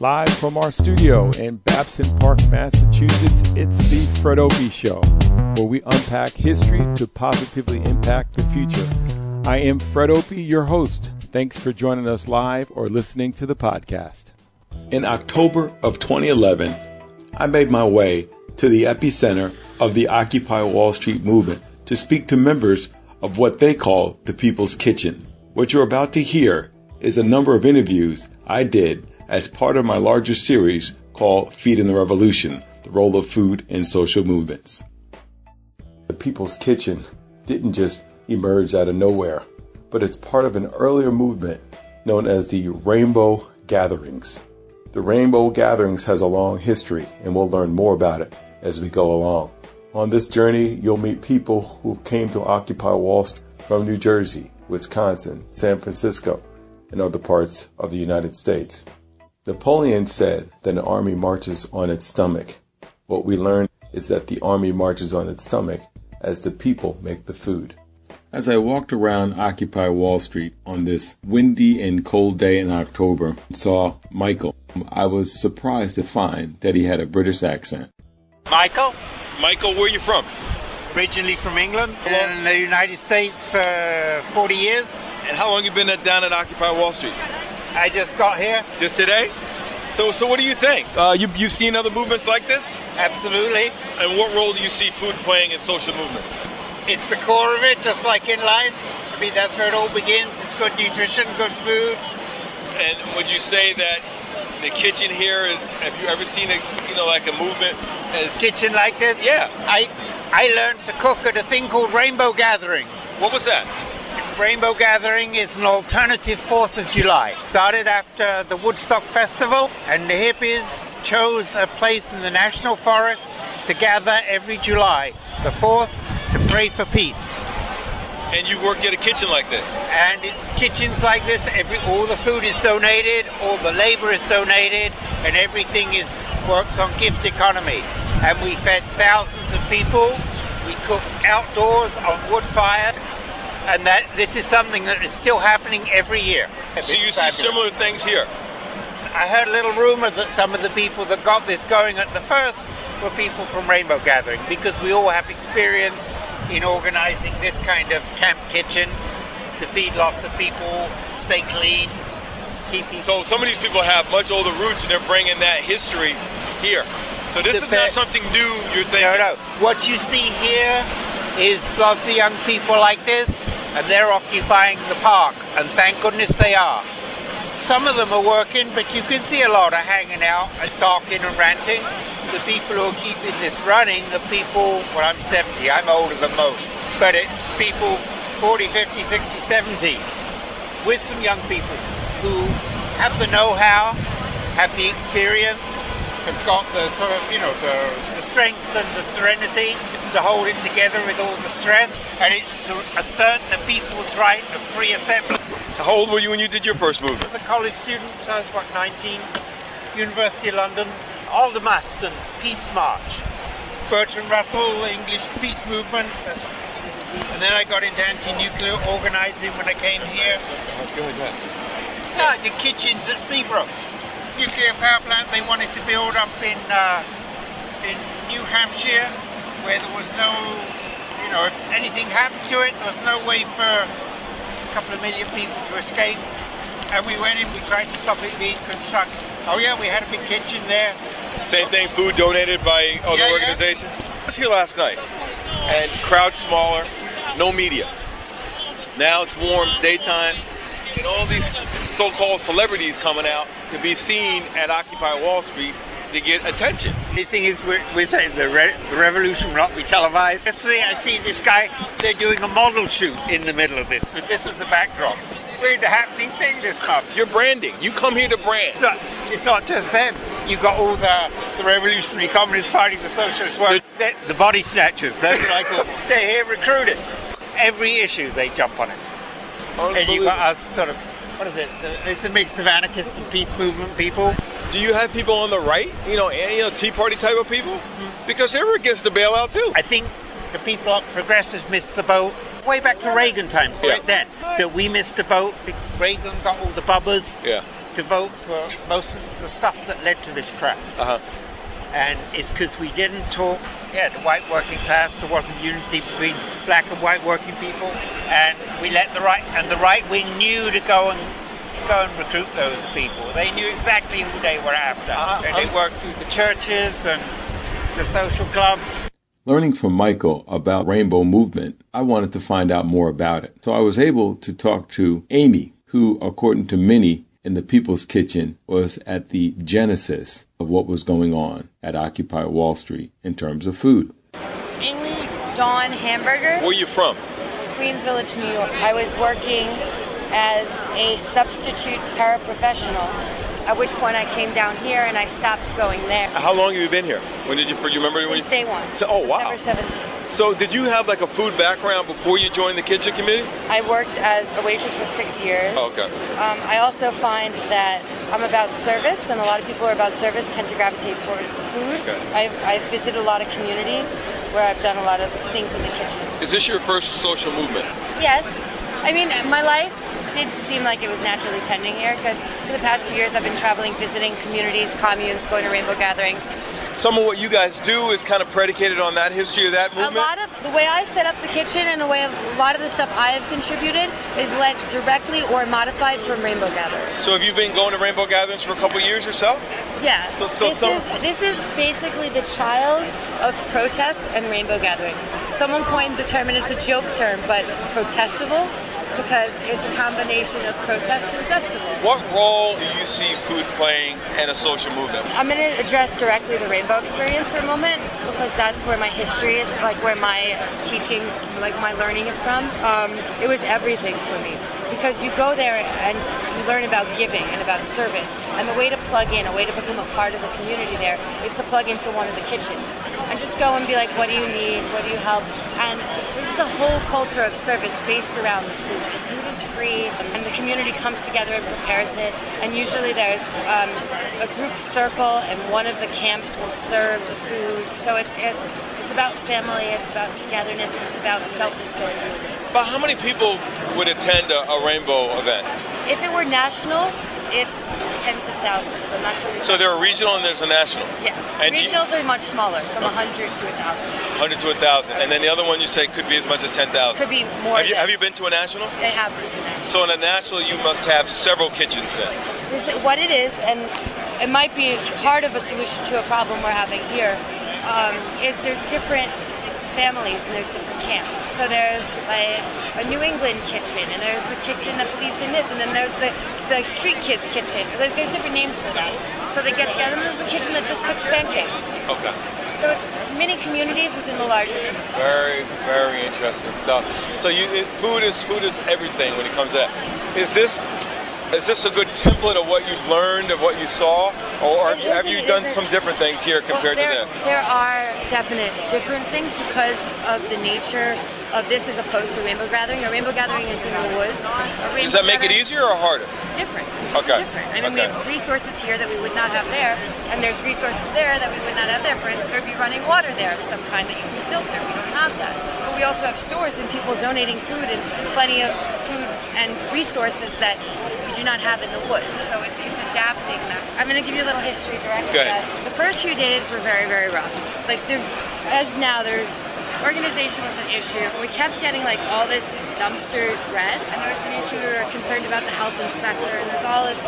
Live from our studio in Babson Park, Massachusetts, it's the Fred Opie Show, where we unpack history to positively impact the future. I am Fred Opie, your host. Thanks for joining us live or listening to the podcast. In October of 2011, I made my way to the epicenter of the Occupy Wall Street movement to speak to members of what they call the People's Kitchen. What you're about to hear is a number of interviews I did as part of my larger series called Feeding the Revolution The Role of Food in Social Movements. The People's Kitchen didn't just emerge out of nowhere, but it's part of an earlier movement known as the Rainbow Gatherings. The Rainbow Gatherings has a long history, and we'll learn more about it as we go along. On this journey, you'll meet people who came to occupy Wall Street from New Jersey, Wisconsin, San Francisco, and other parts of the United States. Napoleon said that an army marches on its stomach. What we learn is that the army marches on its stomach as the people make the food. As I walked around Occupy Wall Street on this windy and cold day in October and saw Michael, I was surprised to find that he had a British accent. Michael, Michael, where are you from? originally from England, in the United States for 40 years. And how long you been at, down at Occupy Wall Street? I just got here. Just today? So, so what do you think? Uh, you, you've seen other movements like this? Absolutely. And what role do you see food playing in social movements? It's the core of it, just like in life. I mean, that's where it all begins. It's good nutrition, good food. And would you say that the kitchen here is? Have you ever seen a you know like a movement as? Kitchen like this? Yeah. I I learned to cook at a thing called Rainbow Gatherings. What was that? Rainbow Gathering is an alternative 4th of July. Started after the Woodstock Festival, and the hippies chose a place in the National Forest to gather every July, the 4th, to pray for peace. And you work at a kitchen like this? And it's kitchens like this. Every all the food is donated, all the labor is donated, and everything is works on gift economy. And we fed thousands of people. We cooked outdoors on wood fire, and that this is something that is still happening every year. So you It's see similar things here. I heard a little rumor that some of the people that got this going at the first were people from Rainbow Gathering because we all have experience in organizing this kind of camp kitchen to feed lots of people, stay clean, keep people. So some of these people have much older roots, and they're bringing that history here. So this is not something new. You're thinking. No, no. What you see here is lots of young people like this, and they're occupying the park, and thank goodness they are. Some of them are working, but you can see a lot are hanging out, and talking and ranting. The people who are keeping this running are people, well, I'm 70, I'm older than most, but it's people 40, 50, 60, 70, with some young people who have the know-how, have the experience, have got the sort of, you know, the, the strength and the serenity to hold it together with all the stress. And it's to assert the people's right of free assembly. How old were you when you did your first movement? As a college student, I was what, 19, University of London, Aldermaston, Peace March, Bertrand Russell, English Peace Movement. That's and then I got into anti-nuclear organizing when I came here. Yeah, the kitchens at Seabrook. Nuclear power plant they wanted to build up in uh, in New Hampshire, where there was no, you know, if anything happened to it, there was no way for a couple of million people to escape. And we went in, we tried to stop it being constructed. Oh yeah, we had a big kitchen there. Same thing, food donated by other Yeah, yeah. organizations. I was here last night, and crowd smaller, no media. Now it's warm, daytime, and all these so-called celebrities coming out to be seen at Occupy Wall Street to get attention. The thing is, we're, we're saying the, re- the revolution will not be televised. Yesterday, I see this guy, they're doing a model shoot in the middle of this, but this is the backdrop. We're the happening thing this month. You're branding. You come here to brand. It's not, it's not just them. You've got all the, the Revolutionary Communist Party, the Socialist World, the, the body snatchers, that's what I call them. They're here recruited. Every issue, they jump on it. And you've got us sort of, what is it? It's a mix of anarchists and peace movement people. Do you have people on the right? You know, and, you know, Tea Party type of people? Because they were against the bailout too. I think the people progressives missed the boat way back to Reagan times, Yeah. right then. That we missed the boat. Reagan got all the bubbers. Yeah. to vote for most of the stuff that led to this crap. Uh huh. And it's because we didn't talk, yeah, the white working class, there wasn't unity between black and white working people. And we let the right, and the right wing knew to go and go and recruit those people. They knew exactly who they were after. Uh, and they worked through the churches and the social clubs. Learning from Michael about Rainbow Movement, I wanted to find out more about it. So I was able to talk to Amy, who, according to many in the People's Kitchen, was at the genesis of what was going on at Occupy Wall Street in terms of food. Amy Dawn Hamburger, Where are you from? Queens Village, New York. I was working as a substitute paraprofessional, at which point I came down here and I stopped going there. How long have you been here? When did you? For you remember when you? Day one. So, oh wow. September 17th. So did you have like a food background before you joined the kitchen committee? I worked as a waitress for six years. Oh, okay. Um, I also find that I'm about service, and a lot of people who are about service tend to gravitate towards food. Okay. I've, I've visited a lot of communities where I've done a lot of things in the kitchen. Is this your first social movement? Yes. I mean, my life did seem like it was naturally tending here because for the past two years I've been traveling, visiting communities, communes, going to rainbow gatherings. Some of what you guys do is kind of predicated on that history of that movement. A lot of the way I set up the kitchen and the way of, a lot of the stuff I have contributed is led directly or modified from rainbow gatherings. so have you been going to rainbow gatherings for a couple years or so? Yeah. So- so this some- is this is basically the child of protests and rainbow gatherings. Someone coined the term, and it's a joke term, but protestival because it's a combination of protest and festival. What role do you see food playing in a social movement? I'm going to address directly the rainbow experience for a moment because that's where my history is, like where my teaching, like my learning is from. Um, it was everything for me because you go there and you learn about giving and about service. And the way to plug in, a way to become a part of the community there is to plug into one of the kitchen and just go and be like, what do you need? What do you help? And there's just a whole culture of service based around the food. The food is free, and the community comes together and prepares it. And usually there's um, a group circle, and one of the camps will serve the food. So it's it's it's about family, it's about togetherness, and it's about selfless service. But how many people would attend a, a rainbow event? If it were nationals, it's tens of thousands. I'm not sure. So there are regional and there's a national. Yeah, And you- regionals are much smaller, from 100 to 1,000. 100 to 1,000. And then the other one you say could be as much as 10,000. Could be more. Have you, have you been to a national? They have been to national. So in a national, you must have several kitchens then. This is what it is, and it might be part of a solution to a problem we're having here. Um, is there's different families and there's different camps. So there's like a New England kitchen, and there's the kitchen that believes in this, and then there's the the street kids kitchen. Like there's different names for them. So they get together, and there's the kitchen that just cooks pancakes. Okay. So it's many communities within the larger community. Very, very interesting stuff. So you, it, food is food is everything when it comes to that. Is this is this a good template of what you've learned of what you saw, or have have you done some different things here compared well, there, to that? There are definite different things because of the nature of this as opposed to rainbow gathering. A rainbow gathering is in the woods. Does that make it easier or harder? Different. Okay. Different. I mean, we have resources here that we would not have there, and there's resources there that we would not have there. For instance, there'd be running water there of some kind that you can filter. We don't have that. But we also have stores and people donating food and plenty of food and resources that not have in the woods. So it's, it's adapting that. I'm going to give you a little history directly. Good. The first few days were very, very rough. Like, there, as now, there's organization was an issue. We kept getting like all this dumpster bread, and there was an issue. We were concerned about the health inspector, and there's all this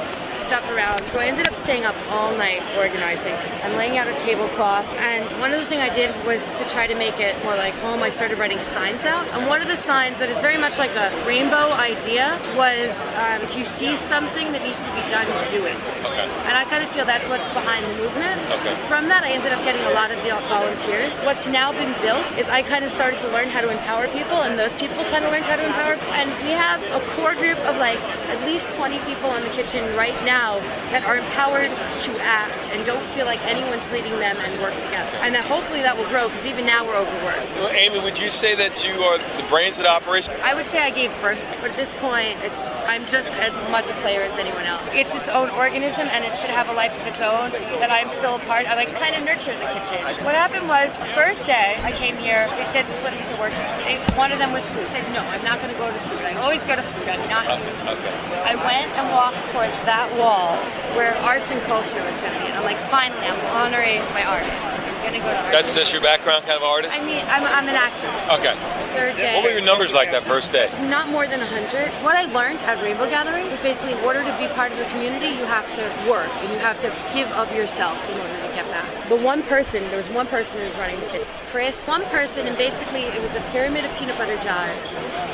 stuff around. So I ended up staying up all night organizing and laying out a tablecloth. And one of the things I did was to try to make it more like home. I started writing signs out, and one of the signs that is very much like the rainbow idea was um, if you see something that needs to be done, do it. Okay. And I kind of feel that's what's behind the movement. Okay. From that, I ended up getting a lot of volunteers. What's now been built is I kind of started to learn how to empower people, and those people kind of learned how to empower. And we have a core group of like at least 20 people in the kitchen right now that are empowered to act and don't feel like anyone's leading them and work together. And that hopefully that will grow because even now we're overworked. Well, Amy, would you say that you are the brains of the operation? I would say I gave birth, but at this point, it's I'm just as much a player as anyone else. It's its own organism, and it should have a life of its own. That I'm still a part. I like kind of nurture the kitchen. What happened was, first day I came here, they said split into work. They, one of them was food. I said no, I'm not going to go to food. I always go to food. I'm not doing uh, food. Okay. I went and walked towards that wall wall where arts and culture was going to be. And I'm like, finally, I'm honoring my artists. I'm going to go to art. That's just your background kind of artist? I mean, I'm, I'm an actress. Okay. Third day. What were your numbers like that first day? Not more than 100. What I learned at Rainbow Gathering was basically in order to be part of the community, you have to work and you have to give of yourself in order to get back. The one person, there was one person who was running the kitchen. Chris, one person, and basically it was a pyramid of peanut butter jars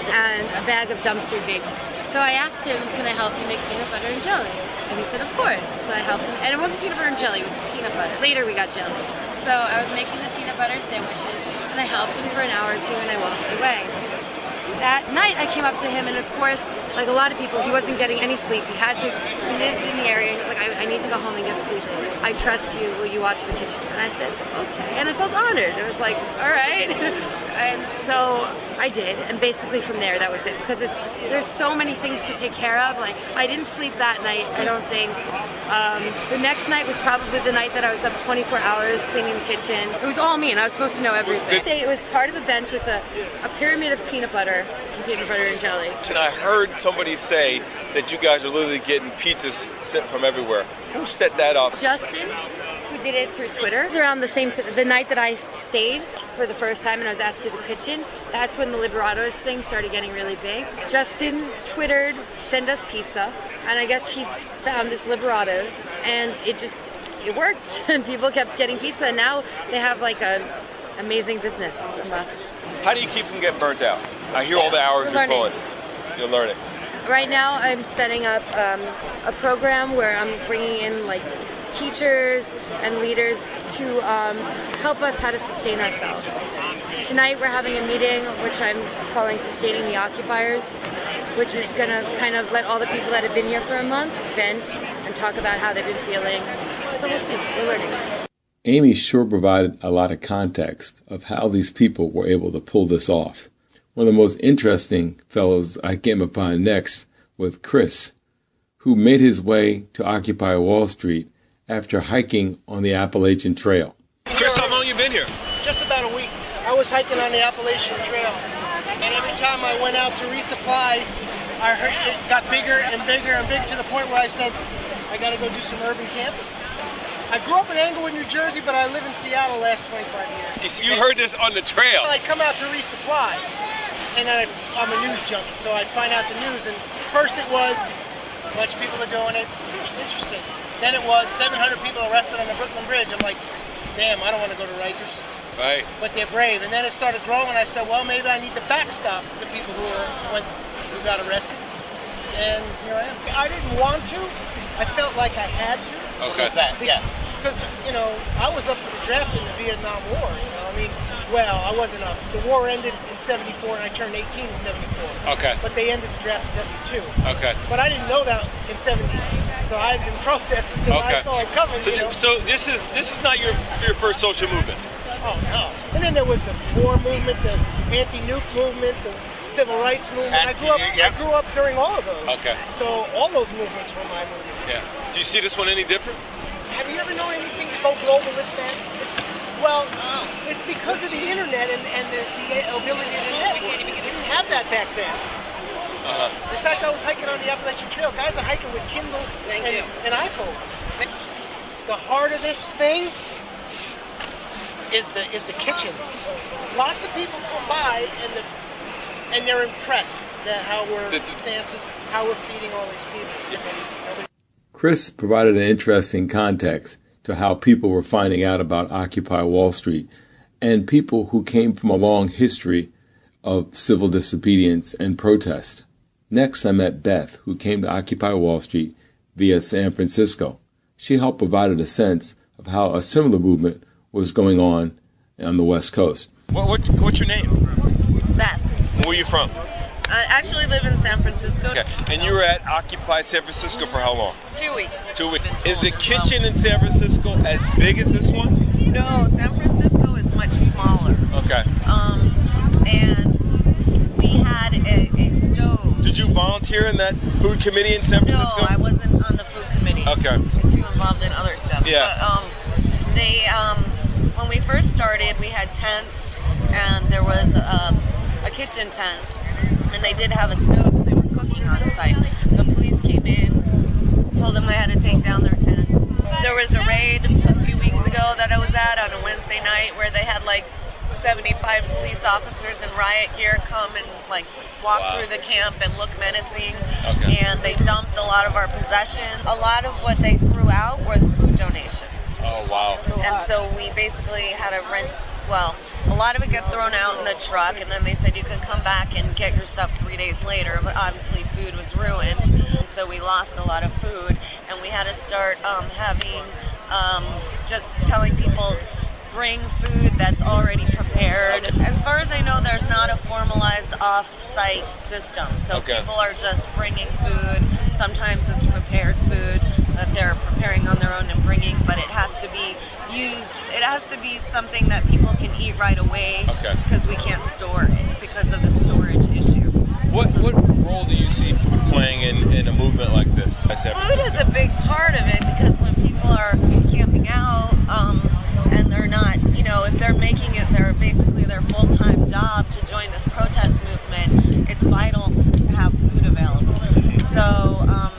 and a bag of dumpster bagels. So I asked him, can I help you make peanut butter and jelly? And he said, of course. So I helped him. And it wasn't peanut butter and jelly, it was peanut butter. Later we got jelly. So I was making the peanut butter sandwiches and I helped him for an hour or two and I walked away that night I came up to him and of course like a lot of people he wasn't getting any sleep. He had to he lives in the area. He's like I, I, need to go home and get sleep. I trust you. Will you watch the kitchen? And I said okay. And I felt honored. It was like all right. And so I did. And basically from there that was it. Because it's there's so many things to take care of. Like I didn't sleep that night I don't think. Um, the next night was probably the night that I was up 24 hours cleaning the kitchen. It was all me and I was supposed to know everything. It was part of the bench with a, a pyramid of peanut butter. And peanut butter and jelly. And I heard somebody say that you guys are literally getting pizzas sent from everywhere. Who set that up? Justin, who did it through Twitter, it was around the same t- the night that I stayed for the first time and I was asked to the kitchen. That's when the Liberatos thing started getting really big. Justin twittered, "Send us pizza," and I guess he found this Liberatos, and it just it worked, and people kept getting pizza. And now they have like a amazing business from us. How do you keep from getting burnt out? I hear all the hours We're you're learning. pulling. You're learning. Right now, I'm setting up um, a program where I'm bringing in like teachers and leaders to um, help us how to sustain ourselves. Tonight, we're having a meeting which I'm calling Sustaining the Occupiers, which is going to kind of let all the people that have been here for a month vent and talk about how they've been feeling. So we'll see. We're learning. Amy sure provided a lot of context of how these people were able to pull this off. One of the most interesting fellows I came upon next was Chris, who made his way to Occupy Wall Street after hiking on the Appalachian Trail. Chris, how long you been here? Just about a week. I was hiking on the Appalachian Trail, and every time I went out to resupply, I heard it got bigger and bigger and bigger to the point where I said, I gotta go do some urban camping. I grew up in Englewood, New Jersey, but I live in Seattle the last 25 years. You heard this on the trail. I come out to resupply, and I, I'm a news junkie, so I'd find out the news. And first it was a bunch of people are doing it, interesting. Then it was 700 people arrested on the Brooklyn Bridge. I'm like, damn, I don't want to go to Rikers Right. but they're brave. And then it started growing. I said, well, maybe I need to backstop the people who are went, who got arrested. And here I am. I didn't want to. I felt like I had to. Okay. that? Yeah. Because you know, I was up for the draft in the Vietnam War. You know, I mean, well, I wasn't up. The war ended in '74, and I turned 18 in '74. Okay. But they ended the draft in '72. Okay. But I didn't know that in '70. So I had been protesting because Okay. I saw it coming. So, you know? so this is this is not your your first social movement. Oh no! And then there was the war movement, the anti-nuke movement, the civil rights movement. I grew up. Yeah. I grew up during all of those. Okay. So all those movements were my movements. Yeah. Do you see this one any different? Have you ever known anything about globalist? It's, well, it's because of the internet and, and the, the ability to network. We didn't have that back then. Uh-huh. In fact, I was hiking on the Appalachian Trail. Guys are hiking with Kindles and, and iPhones. The heart of this thing is the is the kitchen. Lots of people come by and the and they're impressed that how we're The- the- stances, how we're feeding all these people. And Chris provided an interesting context to how people were finding out about Occupy Wall Street and people who came from a long history of civil disobedience and protest. Next, I met Beth, who came to Occupy Wall Street via San Francisco. She helped provide a sense of how a similar movement was going on on the West Coast. What, what what's your name? Beth. Where are you from? I actually live in San Francisco. Okay. And you were at Occupy San Francisco for how long? Two weeks. Two weeks. Is the kitchen in San Francisco as big as this one? No, San Francisco is much smaller. Okay. Um, and we had a, a stove. Did you volunteer in that food committee in San Francisco? No, I wasn't on the food committee. Okay. Too involved in other stuff. Yeah. But, um, they, um, when we first started, we had tents, and there was um, a kitchen tent, and they did have a stove, and they were cooking on site. The police came in, told them they had to take down their tents. There was a raid a few weeks ago that I was at on a Wednesday night where they had like 75 police officers in riot gear come and like walk Wow. through the camp and look menacing. Okay. And they dumped a lot of our possession. A lot of what they threw out were the food donations. Oh wow. And so we basically had to rent, well, lot of it got thrown out in the truck, and then they said you can come back and get your stuff three days later. But obviously, food was ruined, so we lost a lot of food, and we had to start um, having um, just telling people bring food that's already prepared. As far as I know, there's not a formalized off-site system, so Okay. people are just bringing food. Sometimes it's prepared food that they're preparing on their own and bringing, but it has to be used. It has to be something that people can eat right away Okay. because we can't store it because of the storage issue. What what role do you see food playing in, in a movement like this? Food is a big part of it because when people are camping out um, and they're not, you know, if they're making it their basically their full time job to join this protest movement, it's vital to have food available. So um,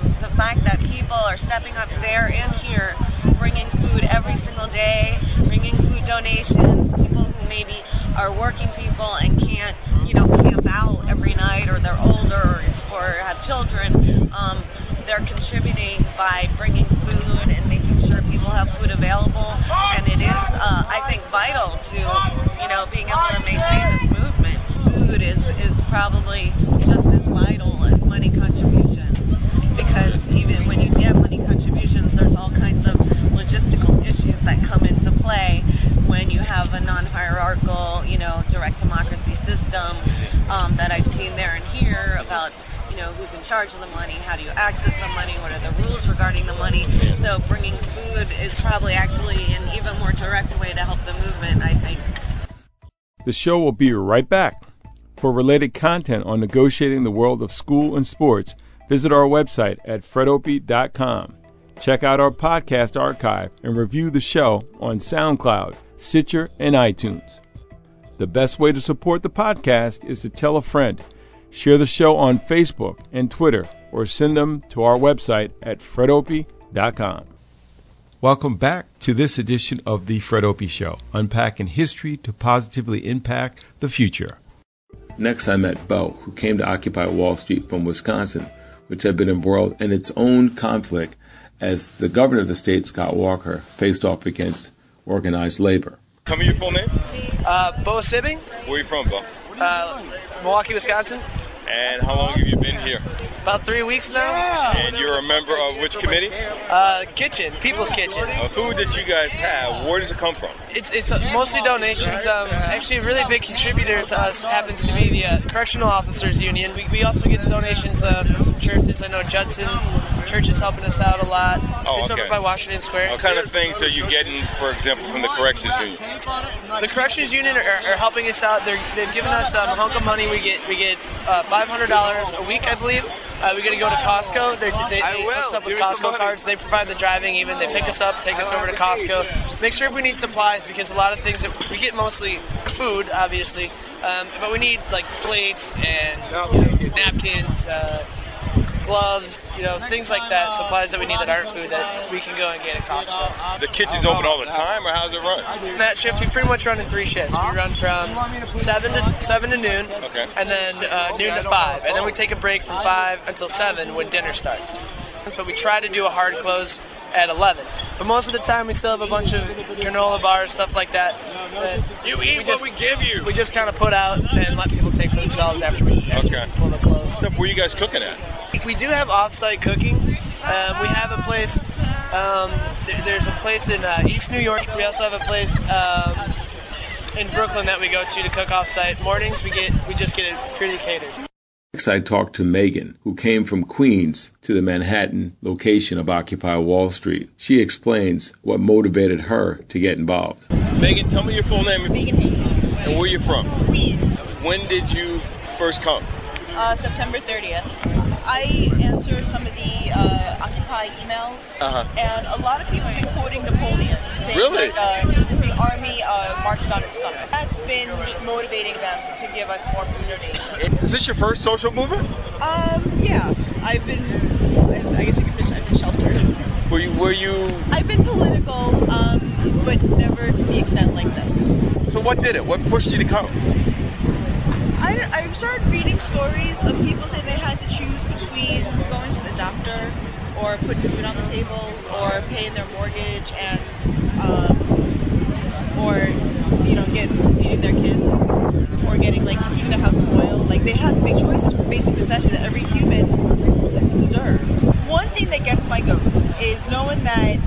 that people are stepping up there and here, bringing food every single day, bringing food donations, people who maybe are working people and can't, you know, camp out every night or they're older or, or have children, um, they're contributing by bringing food and making sure people have food available. And it is, uh, I think, vital to, you know, being able to maintain this movement. Food is, is probably just as vital as money contributions because even when you get money contributions, there's all kinds of logistical issues that come into play when you have a non-hierarchical, you know, direct democracy system um, that I've seen there and here about, you know, who's in charge of the money, how do you access the money, what are the rules regarding the money. So bringing food is probably actually an even more direct way to help the movement, I think. The show will be right back. For related content on negotiating the world of school and sports, visit our website at fredopie.com. Check out our podcast archive and review the show on SoundCloud, Stitcher, and iTunes. The best way to support the podcast is to tell a friend, share the show on Facebook and Twitter, or send them to our website at fredopie.com. Welcome back to this edition of The Fred Opie Show, unpacking history to positively impact the future. Next, I met Bo, who came to Occupy Wall Street from Wisconsin, which had been embroiled in its own conflict as the governor of the state, Scott Walker, faced off against organized labor. Tell me your full name. Uh, Bo Sibbing, Where are you from, Bo? uh, Milwaukee, Wisconsin. And how long have you been here? About three weeks now. And you're a member of which committee? Uh, kitchen, People's Kitchen. Uh, food that you guys have, where does it come from? It's it's uh, mostly donations. Um, actually, a really big contributor to us happens to be the uh, Correctional Officers Union. We, we also get donations uh, from some churches. I know Judson Church is helping us out a lot. Oh, it's okay. over by Washington Square. What kind of things are you getting, for example, from the corrections union? The corrections union are, are helping us out. They're, they've given us um, a hunk of money. We get we get uh, five hundred dollars a week, I believe. Uh, we get to go to Costco. They're, they they hook us up with Give Costco money. cards. They provide the driving. Even they pick us up, take us over to Costco. Make sure if we need supplies because a lot of things that we get mostly food, obviously, um, but we need like plates and napkins. Uh, gloves, you know, things like that, supplies that we need that aren't food that we can go and get at Costco. The kitchen's open all the time, or how's it run? That shift, we pretty much run in three shifts. We run from seven to seven to noon, Okay. and then uh, noon to five, and then we take a break from five until seven when dinner starts. But we try to do a hard close at 11. But most of the time, we still have a bunch of granola bars, stuff like that. that You eat what we give you. We just kind of put out and let people take for themselves after we, after Okay. we pull the close. Where are you guys cooking at? We do have off-site cooking. Um, we have a place. Um, there, there's a place in uh, East New York. We also have a place um, in Brooklyn that we go to to cook off-site. Mornings we get we just get it purely catered. Next, I talked to Megan, who came from Queens to the Manhattan location of Occupy Wall Street. She explains what motivated her to get involved. Megan, tell me your full name Megan Hayes. and where you're from. Queens. When did you first come? Uh, September 30th. I answer some of the uh, Occupy emails, Uh-huh. and a lot of people have been quoting Napoleon, saying Really? like uh, the army uh, marched on its stomach. That's been motivating them to give us more food donations. Is this your first social movement? Um, yeah, I've been, I, I guess I could say I've been sheltered Were you? Were you? I've been political, um, but never to the extent like this. So what did it? What pushed you to come? I, I started reading stories of people saying they had to choose between going to the doctor or putting food on the table or paying their mortgage and um, or you know get feeding their kids or getting like keeping their house oil. Like they had to make choices for basic necessities that every human deserves. One thing that gets my goat is knowing that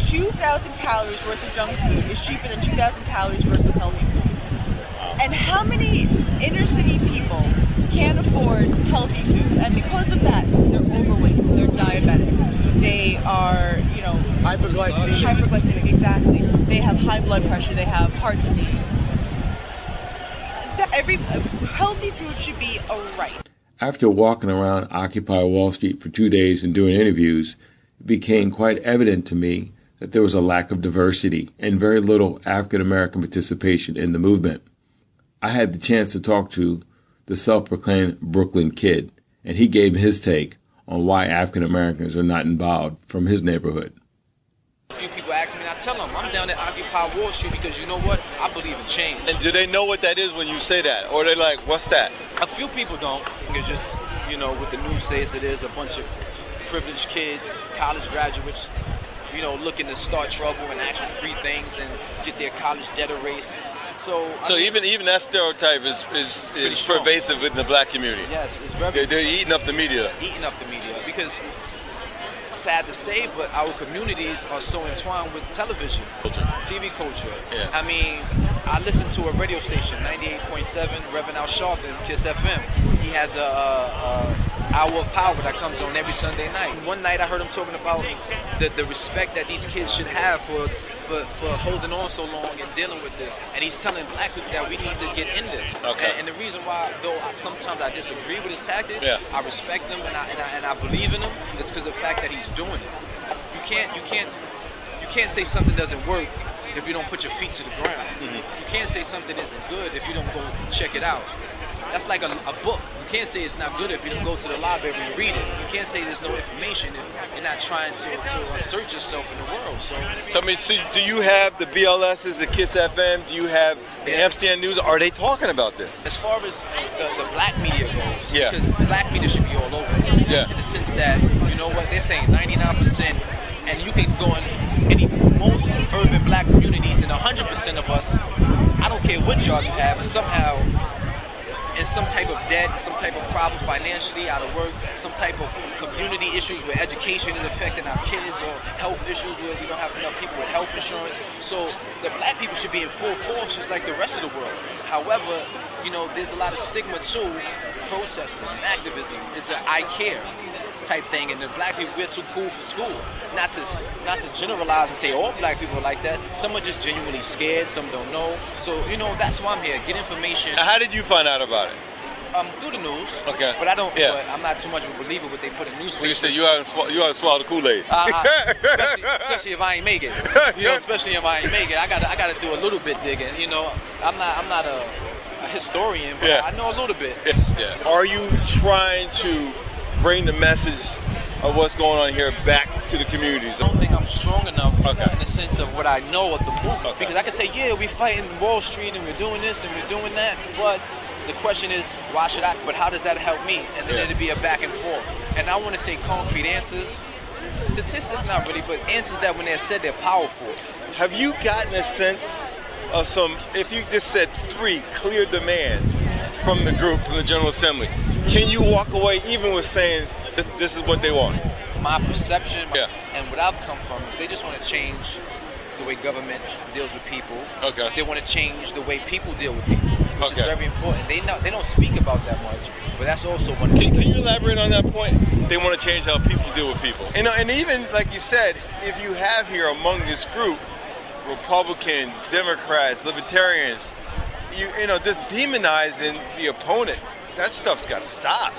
2,000 calories worth of junk food is cheaper than 2,000 calories worth of healthy food. And how many inner city people can't afford healthy food? And because of that, they're overweight, they're diabetic, they are, you know, Hyperglycemic. hyperglycemic, exactly. They have high blood pressure, they have heart disease. Every healthy food should be a right. After walking around Occupy Wall Street for two days and doing interviews, it became quite evident to me that there was a lack of diversity and very little African American participation in the movement. I had the chance to talk to the self proclaimed Brooklyn Kid, and he gave his take on why African Americans are not involved from his neighborhood. A few people ask me, and I tell them I'm down at Occupy Wall Street because you know what? I believe in change. And do they know what that is when you say that, or they like, what's that? A few people don't. It's just, you know, what the news says it is a bunch of privileged kids, college graduates, you know, looking to start trouble and ask for free things and get their college debt erased. So, I mean, even even that stereotype is is, is pervasive within the black community. yes, it's very They're, they're eating up the media. eating up the media because sad to say, but our communities are so entwined with television, Culture. TV culture. Yeah. I mean, I listen to a radio station, 98.7, Reverend Al Sharpton, Kiss FM. He has a, a, a hour of power that comes on every Sunday night. One night I heard him talking about the, the respect that these kids should have for, for, for holding on so long and dealing with this. And he's telling black people that we need to get in this. Okay. And, and the reason why, though I, sometimes I disagree with his tactics, Yeah. I respect him and I, and I, and I believe in him, is because of the fact that he's doing it. You can't, you can't, you can't say something doesn't work if you don't put your feet to the ground. Mm-hmm. You can't say something isn't good if you don't go check it out. That's like a, a book. You can't say it's not good if you don't go to the library and read it. You can't say there's no information if you're not trying to, to assert yourself in the world. So So I mean, so do you have the BLSs, the Kiss FM? Do you have the Yeah. Amsterdam News? Are they talking about this? as far as the, the black media goes, Yeah. because black media should be all over this. Yeah. In the sense that, you know what, they're saying 99%, and you can go in any most urban black communities, and 100% of us, I don't care what job you have, but somehow in some type of debt, some type of problem financially, out of work, some type of community issues where education is affecting our kids, or health issues where we don't have enough people with health insurance. So the black people should be in full force, just like the rest of the world. However, you know, there's a lot of stigma too. Protesting and activism is that I care type thing, and the black people we're too cool for school. Not to not to generalize and say all black people are like that. Some are just genuinely scared. Some don't know. So you know, that's why I'm here. Get information how did you find out about it? um, through the news. Okay. But I don't. Yeah. But I'm not too much of a believer what they put in news. Well, you said you haven't swa- you haven't swallowed the Kool Aid. Uh, uh, especially, especially if I ain't make it. You know, especially if I ain't make it, I got to I got to do a little bit digging. You know, I'm not I'm not a, a historian, but Yeah. I know a little bit. Yeah. Are you trying to bring the message of what's going on here back to the communities? I don't think I'm strong enough Okay. in the sense of what I know of the movement. Okay. Because I can say, yeah, we fighting Wall Street and we're doing this and we're doing that, but the question is, why should I? But how does that help me? And then Yeah. it'd be a back and forth. And I want to say concrete answers. Statistics, not really, but answers that when they're said, they're powerful. Have you gotten a sense of some, if you just said three clear demands from the group, from the General Assembly, can you walk away even with saying "Th- this is what they want? my perception Yeah. and what I've come from is they just want to change the way government deals with people. Okay. They want to change the way people deal with people, which is very important. They know they don't speak about that much, but that's also one Can, can you elaborate on that point? They want to change how people deal with people. And, uh, and even, like you said, if you have here among this group Republicans, Democrats, Libertarians, you, you know, just demonizing the opponent, that stuff's got to stop.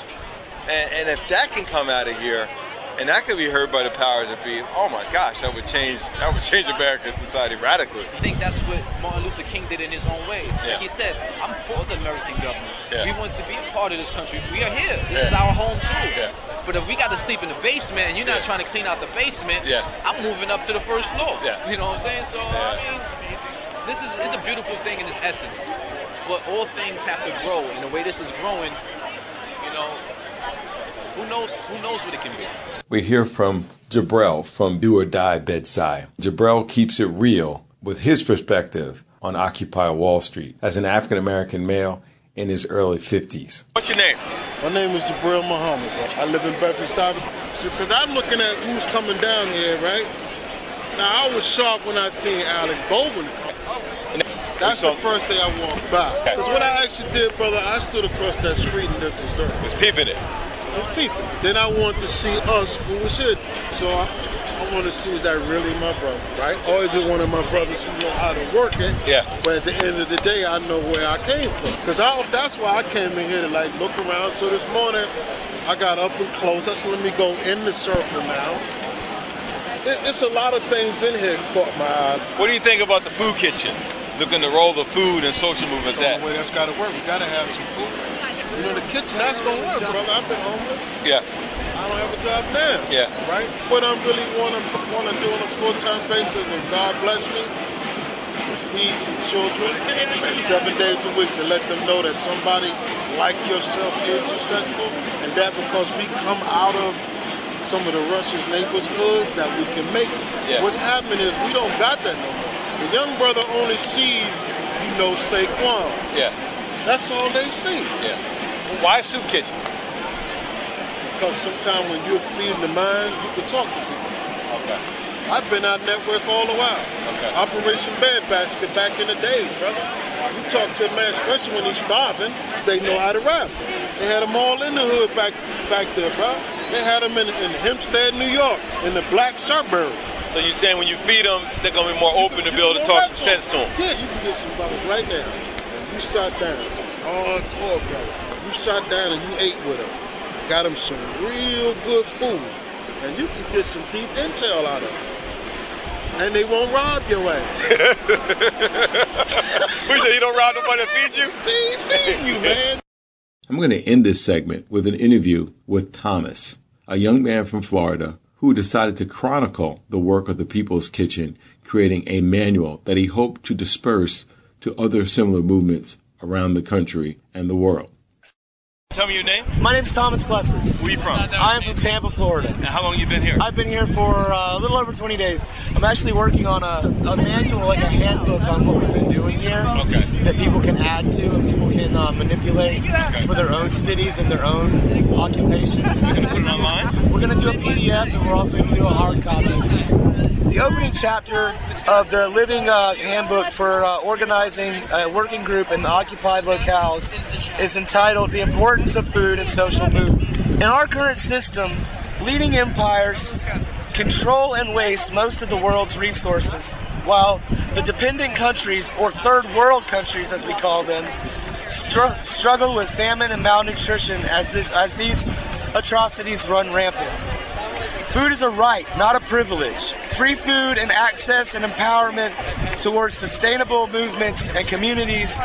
And, and if that can come out of here, and that could be heard by the powers that be, oh my gosh, that would change that would change American society radically. I think that's what Martin Luther King did in his own way. Yeah. Like he said, I'm for the American government. Yeah. We want to be a part of this country. We are here. This Yeah. is our home too. But if we got to sleep in the basement and you're not trying to clean out the basement. I'm moving up to the first floor. You know what I'm saying? So I mean, this is it's a beautiful thing in its essence. But all things have to grow, and the way this is growing, you know, who knows? Who knows what it can be? We hear from Jabril from Do or Die Bed-Stuy. Jabril keeps it real with his perspective on Occupy Wall Street as an African American male in his early 50s. What's your name? My name is Jabril Muhammad. Bro. I live in Bedford Stuyvesant. Because I'm looking at who's coming down here, right? Now, I was shocked when I seen Alex Bowman come. Oh. That's the first day I walked by. Okay. Because what I actually did, brother, I stood across that street and just observed. It's peeping it. There's people. Then I wanted to see us who was here. So I, I want to see is that really my brother, right? Or is it one of my brothers who know how to work it? Yeah. But at the end of the day, I know where I came from. Because that's why I came in here to like look around. So this morning, I got up and close. I said, let me go in the circle now. There's a lot of things in here that caught my eye. What do you think about the food kitchen? Looking to roll the food and social movement That's that. the way that's got to work. We got to have some food. You know, the kitchen, that's going to work, brother. I've been homeless. Yeah. I don't have a job now. Yeah. Right? What I'm really want to want to do on a full-time basis, and God bless me, to feed some children seven days a week to let them know that somebody like yourself is successful, and that because we come out of some of the Russia's neighborhoods that we can make it. Yeah. What's happening is we don't got that no more. The young brother only sees, you know, Saquon. Yeah. That's all they see. Yeah. Why soup kitchen? Because sometimes when you're feeding the mind, you can talk to people. Okay. I've been out network all the while. Okay. Operation Breadbasket back in the days, brother. You talk to a man, especially when he's starving, they know how to rap. They had them all in the hood back back there, bro. They had them in, in Hempstead, New York, in the black suburb. So you're saying when you feed them, they're gonna be more open to be able to talk some sense to them. Yeah, you can get some brothers right now. And you sat down, some hardcore brother. You sat down and you ate with them. Got them some real good food. And you can get some deep intel out of them. And they won't rob your ass. We say you don't rob nobody to feed you? They ain't feeding you, man. I'm going to end this segment with an interview with Thomas, a young man from Florida who decided to chronicle the work of the People's Kitchen, creating a manual that he hoped to disperse to other similar movements around the country and the world. Tell me your name. My name's Thomas Plessis. Where you from? I'm from Tampa, Florida. How long you been here? I've been here for uh, a little over 20 days. I'm actually working on a, a manual, like a handbook on what we've been doing here. Okay. That people can add to and people can uh, manipulate for their own cities and their own occupations. Gonna put it online? We're going to do a PDF and we're also going to do a hard copy. The opening chapter of the Living uh, Handbook for uh, Organizing a Working Group in Occupied Locales is entitled The Importance of Food and Social Movement. In our current system, leading empires control and waste most of the world's resources, while the dependent countries, or third world countries as we call them, str- struggle with famine and malnutrition as, this, as these atrocities run rampant. Food is a right, not a privilege. Free food and access and empowerment towards sustainable movements and communities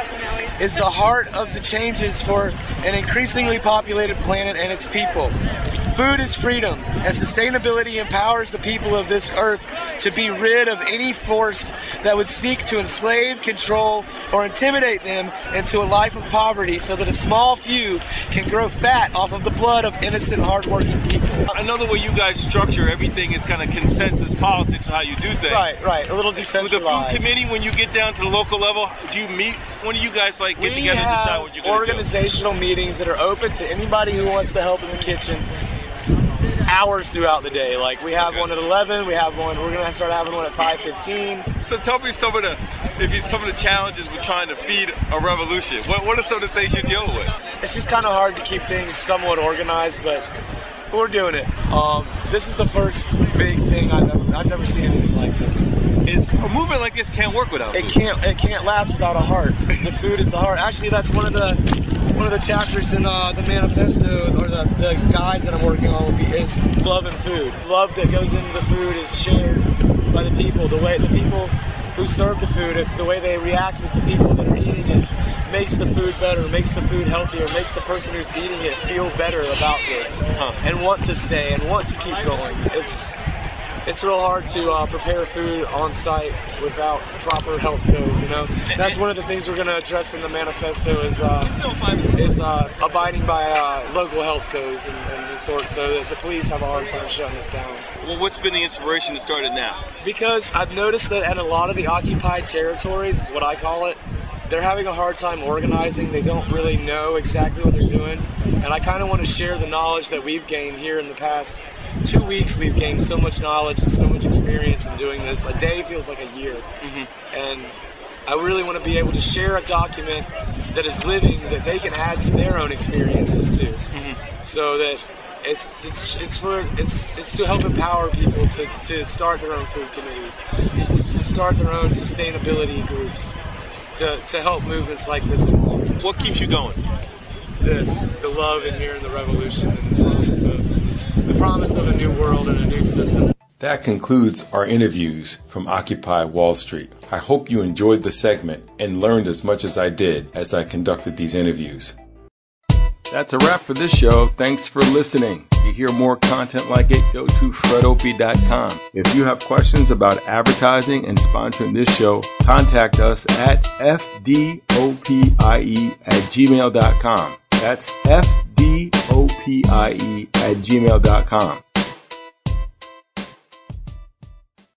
is the heart of the changes for an increasingly populated planet and its people. Food is freedom, and sustainability empowers the people of this earth to be rid of any force that would seek to enslave, control, or intimidate them into a life of poverty so that a small few can grow fat off of the blood of innocent, hardworking people. I know the way you guys structure everything is kind of consensus politics of how you do things. Right, right. A little decentralized. With the food committee, when you get down to the local level, do you meet? When do you guys like get we together and decide what you're going to do? organizational meetings that are open to anybody who wants to help in the kitchen hours throughout the day. Like we have one at 11, we have one, we're to start having one at 5.15. So tell me some of the if you, some of the challenges with trying to feed a revolution. What what are some of the things you deal with? It's just kind of hard to keep things somewhat organized, but we're doing it. Um, this is the first big thing I've ever, I've never seen anything like this. Is a movement like this can't work without It food. can't it can't last without a heart. The food is the heart. Actually, that's one of the one of the chapters in uh, the manifesto or the, the guide that I'm working on will be is love and food. Love that goes into the food is shared by the people. The way the people who serve the food, the way they react with the people that are eating it, makes the food better, makes the food healthier, makes the person who's eating it feel better about this huh. and want to stay and want to keep going. It's it's real hard to uh, prepare food on site without proper health code. You know, that's one of the things we're going to address in the manifesto is uh, is uh, abiding by uh, local health codes and, and sort, so that the police have a hard time shutting us down. Well, what's been the inspiration to start it now? Because I've noticed that in a lot of the occupied territories, is what I call it, they're having a hard time organizing. They don't really know exactly what they're doing, and I kind of want to share the knowledge that we've gained here in the past two weeks we've gained so much knowledge and so much experience in doing this. A day feels like a year. Mm-hmm. And I really want to be able to share a document that is living that they can add to their own experiences too. Mm-hmm. So that it's it's it's for it's it's to help empower people to, to start their own food committees, just to start their own sustainability groups, to, to help movements like this. What keeps you going? This, the love in here and the revolution and the promise of the promise of a new world and a new system. That concludes our interviews from Occupy Wall Street. I hope you enjoyed the segment and learned as much as I did as I conducted these interviews. That's a wrap for this show. Thanks for listening. To hear more content like it, go to fredopie.com. If you have questions about advertising and sponsoring this show, contact us at fdopie at gmail.com. That's fdopie at gmail.com.